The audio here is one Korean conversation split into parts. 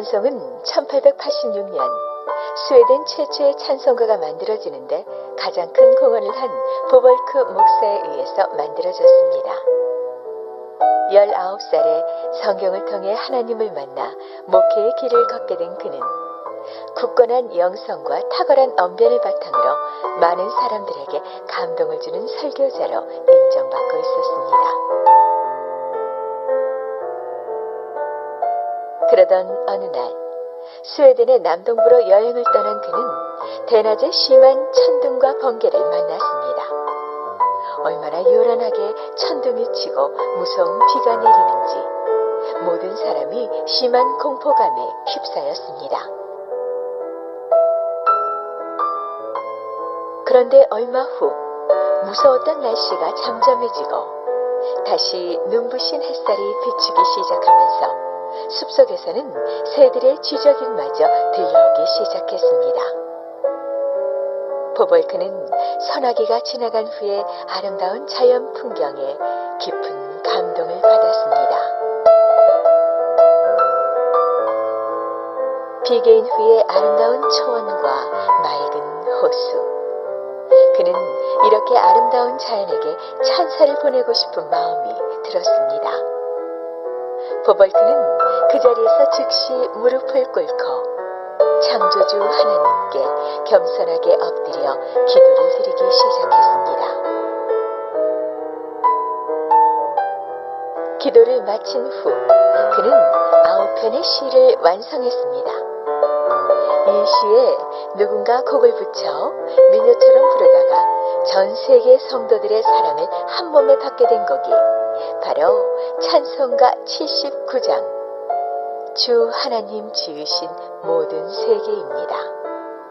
이 찬송은 1886년 스웨덴 최초의 찬송가가 만들어지는데 가장 큰 공헌을 한 보벌크 목사에 의해서 만들어졌습니다. 19살에 성경을 통해 하나님을 만나 목회의 길을 걷게 된 그는 굳건한 영성과 탁월한 언변을 바탕으로 많은 사람들에게 감동을 주는 설교자로 인정받고 있었습니다. 그러던 어느 날 스웨덴의 남동부로 여행을 떠난 그는 대낮에 심한 천둥과 번개를 만났습니다. 얼마나 요란하게 천둥이 치고 무서운 비가 내리는지 모든 사람이 심한 공포감에 휩싸였습니다. 그런데 얼마 후 무서웠던 날씨가 잠잠해지고 다시 눈부신 햇살이 비추기 시작하면서 숲속에서는 새들의 쥐저길마저 들려오기 시작했습니다. 보벌크는 선아기가 지나간 후에 아름다운 자연 풍경에 깊은 감동을 받았습니다. 비개인 후에 아름다운 초원과 맑은 호수. 그는 이렇게 아름다운 자연에게 찬사를 보내고 싶은 마음이 들었습니다. 보벌크는 그 자리에서 즉시 무릎을 꿇고 창조주 하나님께 겸손하게 엎드려 기도를 드리기 시작했습니다. 기도를 마친 후 그는 아홉 편의 시를 완성했습니다. 이 시에 누군가 곡을 붙여 민요처럼 부르다가 전 세계 성도들의 사랑을 한 몸에 받게 된 곡이 바로 찬송가 79장 주 하나님 지으신 모든 세계입니다.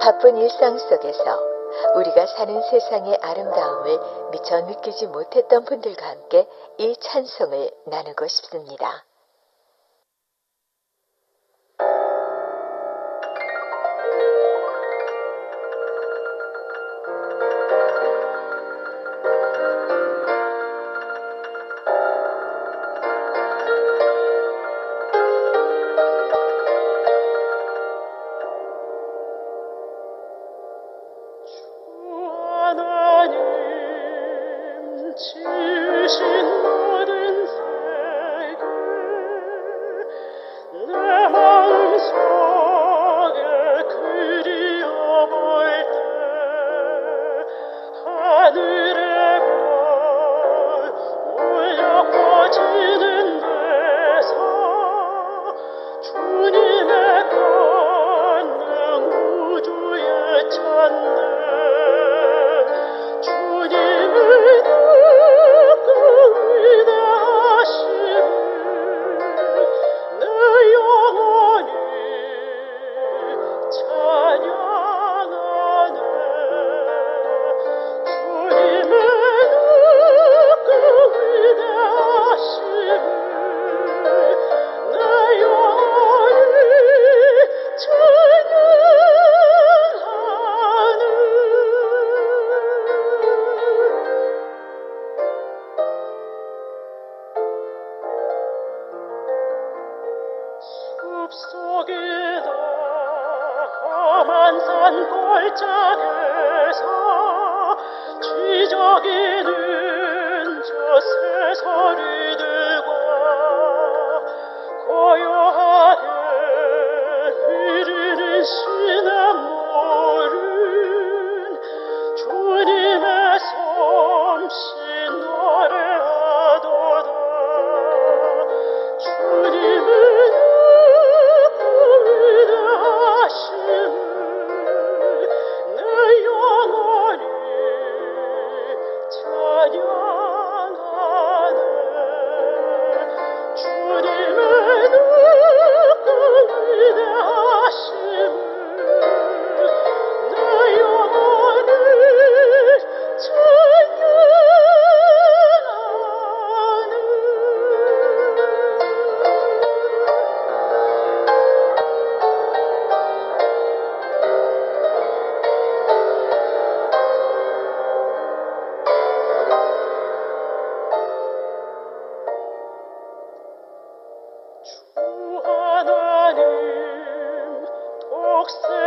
바쁜 일상 속에서 우리가 사는 세상의 아름다움을 미처 느끼지 못했던 분들과 함께 이 찬송을 나누고 싶습니다. 하나님 지신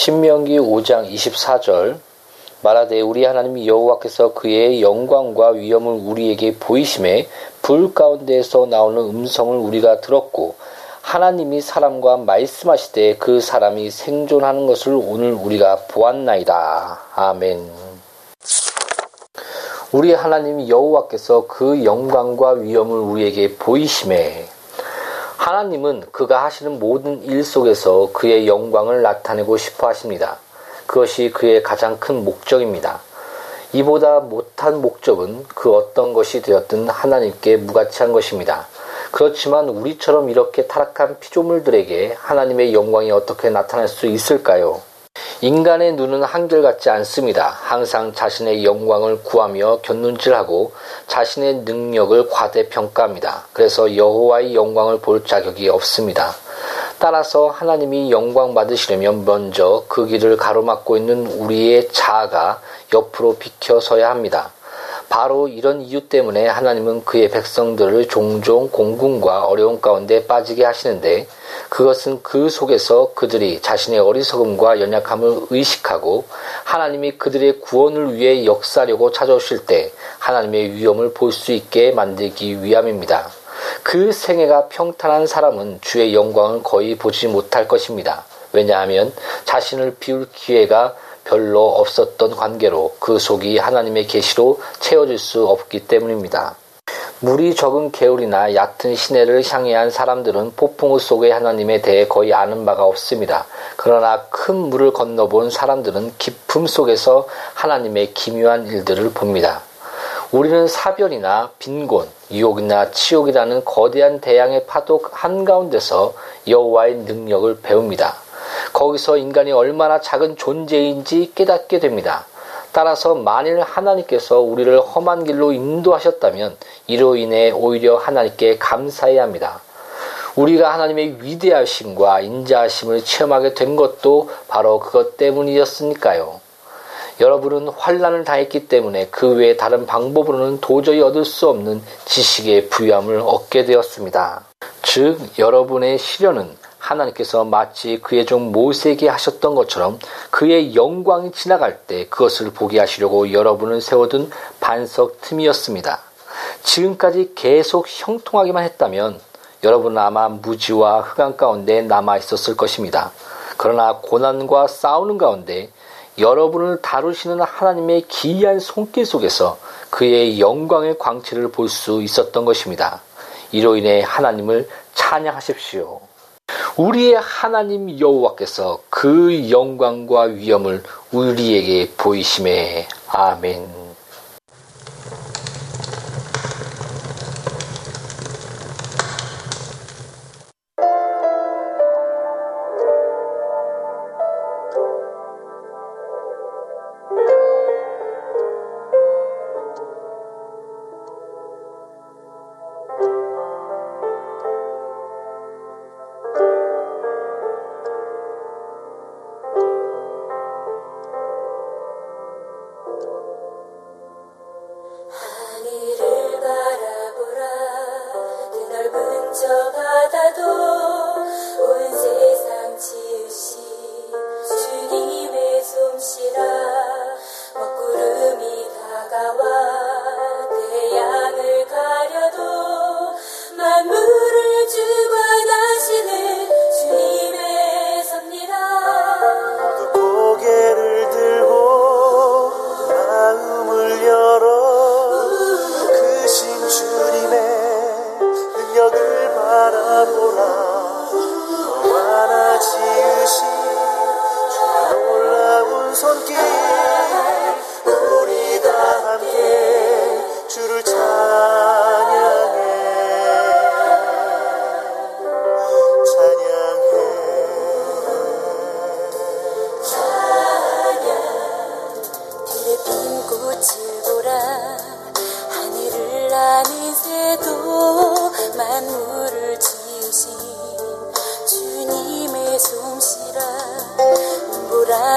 신명기 5장 24절 말하되 우리 하나님 여호와께서 그의 영광과 위엄을 우리에게 보이심에 불 가운데에서 나오는 음성을 우리가 들었고 하나님이 사람과 말씀하시되 그 사람이 생존하는 것을 오늘 우리가 보았나이다. 아멘. 우리 하나님 여호와께서 그 영광과 위엄을 우리에게 보이심에 하나님은 그가 하시는 모든 일 속에서 그의 영광을 나타내고 싶어 하십니다. 그것이 그의 가장 큰 목적입니다. 이보다 못한 목적은 그 어떤 것이 되었든 하나님께 무가치한 것입니다. 그렇지만 우리처럼 이렇게 타락한 피조물들에게 하나님의 영광이 어떻게 나타날 수 있을까요? 인간의 눈은 한결같지 않습니다. 항상 자신의 영광을 구하며 곁눈질하고 자신의 능력을 과대평가합니다. 그래서 여호와의 영광을 볼 자격이 없습니다. 따라서 하나님이 영광 받으시려면 먼저 그 길을 가로막고 있는 우리의 자아가 옆으로 비켜서야 합니다. 바로 이런 이유 때문에 하나님은 그의 백성들을 종종 공군과 어려운 가운데 빠지게 하시는데 그것은 그 속에서 그들이 자신의 어리석음과 연약함을 의식하고 하나님이 그들의 구원을 위해 역사하려고 찾아오실 때 하나님의 위엄을 볼 수 있게 만들기 위함입니다. 그 생애가 평탄한 사람은 주의 영광을 거의 보지 못할 것입니다. 왜냐하면 자신을 비울 기회가 별로 없었던 관계로 그 속이 하나님의 계시로 채워질 수 없기 때문입니다. 물이 적은 개울이나 얕은 시내를 향해한 사람들은 폭풍우 속의 하나님에 대해 거의 아는 바가 없습니다. 그러나 큰 물을 건너본 사람들은 깊음 속에서 하나님의 기묘한 일들을 봅니다. 우리는 사별이나 빈곤, 유혹이나 치욕이라는 거대한 대양의 파도 한가운데서 여호와의 능력을 배웁니다. 거기서 인간이 얼마나 작은 존재인지 깨닫게 됩니다. 따라서 만일 하나님께서 우리를 험한 길로 인도하셨다면 이로 인해 오히려 하나님께 감사해야 합니다. 우리가 하나님의 위대하심과 인자하심을 체험하게 된 것도 바로 그것 때문이었으니까요. 여러분은 환란을 당했기 때문에 그 외에 다른 방법으로는 도저히 얻을 수 없는 지식의 부유함을 얻게 되었습니다. 즉 여러분의 시련은 하나님께서 마치 그의 종 모세에게 하셨던 것처럼 그의 영광이 지나갈 때 그것을 보게 하시려고 여러분을 세워둔 반석 틈이었습니다. 지금까지 계속 형통하기만 했다면 여러분은 아마 무지와 흑암 가운데 남아 있었을 것입니다. 그러나 고난과 싸우는 가운데 여러분을 다루시는 하나님의 기이한 손길 속에서 그의 영광의 광채를 볼 수 있었던 것입니다. 이로 인해 하나님을 찬양하십시오. 우리의 하나님 여호와께서 그 영광과 위엄을 우리에게 보이심에 아멘.